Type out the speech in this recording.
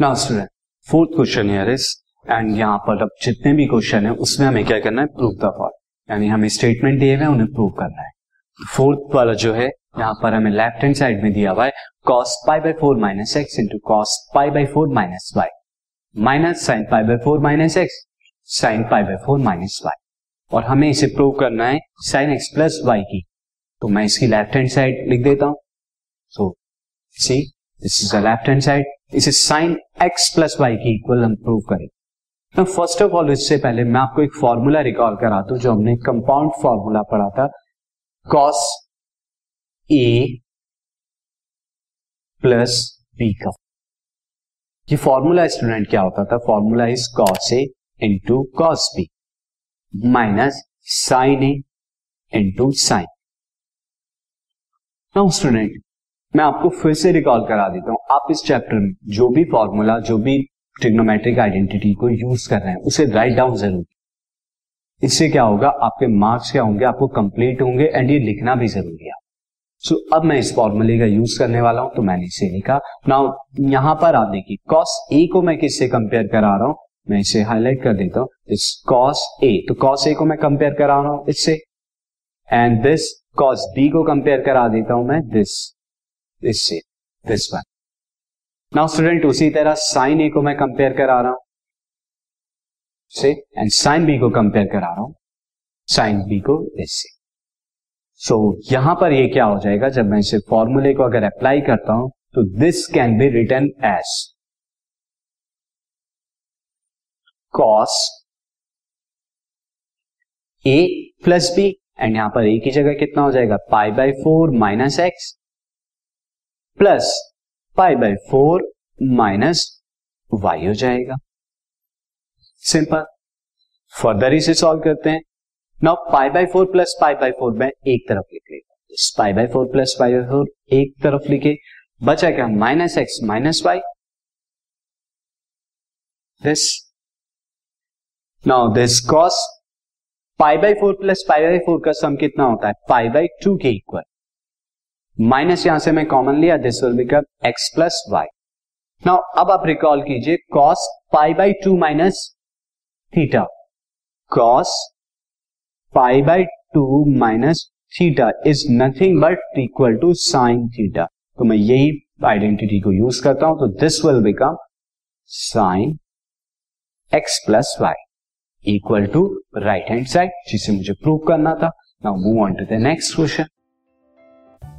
Now student fourth question here is and यहाँ पर अब जितने भी क्वेश्चन है, उसमें हमें क्या करना है? प्रूफ द फॉर यानी हमें स्टेटमेंट दिए हुए हैं, उन्हें प्रूव करना है। फोर्थ वाला जो है, यहाँ पर हमें लेफ़्ट हैंड साइड में दिया हुआ है cos pi by four minus x into cos pi by four minus y minus sine pi by four minus x sine pi by four minus y और हमें इसे प्रूव करना है साइन एक्स प्लस वाई की। तो मैं इसकी left hand side लिख देता हूँ। So see this is the left hand side इसे साइन एक्स प्लस वाई की इक्वल हम प्रूव करें। तो फ़र्स्ट ऑफ़ ऑल इससे पहले मैं आपको एक फॉर्मूला रिकॉल करा दूँ जो हमने कंपाउंड फॉर्मूला पढ़ा था। कॉस ए प्लस बी का। ये फॉर्मूला स्टूडेंट क्या होता था? Formula is cos A into cos B minus sine A into sine now student मैं आपको फिर से रिकॉल करा देता हूँ। आप इस चैप्टर में जो भी फॉर्मूला जो भी ट्रिग्नोमेट्रिक आइडेंटिटी को यूज़ कर रहे हैं उसे राइट डाउन ज़रूर इससे क्या होगा? आपके मार्क्स क्या होंगे? आपको कंप्लीट होंगे एंड ये लिखना भी ज़रूरी है। सो so, अब मैं इस फॉर्मूले का यूज़ करने वाला हूँ तो मैंने इसे लिखा। नाउ यहाँ पर आप देखिए कॉस ए को मैं किससे कंपेयर करा रहा हूँ? मैं इसे हाईलाइट कर देता हूँ। इस कॉस ए तो कॉस ए को मैं कंपेयर करा रहा हूँ इससे। एंड दिस कॉस बी को कंपेयर करा देता हूँ मैं दिस इससे दिस वन नाउ स्टूडेंट उसी तरह साइन ए को मैं कंपेयर करा रहा हूँ। से एंड साइन बी को कंपेयर करा रहा हूँ। साइन बी को इससे सो so, यहाँ पर ये क्या हो जाएगा? जब मैं इसे फॉर्मूले को अगर अप्लाई करता हूँ तो this can be written as cos A plus B and यहाँ पर ए की जगह कितना हो जाएगा? Pi by four minus x plus pi by four minus y हो जाएगा। सिंपल। फर्दर इसे सॉल्व करते हैं। Now pi by four plus pi by four मैं एक तरफ़ लिख लेगा pi by four plus pi by four एक तरफ़ लिखे। बचा क्या? Minus x minus y. This now this cos pi by four plus pi by four का सम कितना होता है? पाई बाय टू के इक्वल। माइनस यहाँ से मैं कॉमन लिया this will become x plus y now अब आप रिकॉल कीजिए cos pi by two minus theta cos pi by two minus theta is nothing but equal to sine theta तो मैं यही आइडेंटिटी को यूज़ करता हूँ तो this will become sine x plus y equal to right hand side जिसे मुझे prove करना था। Now move on to the next question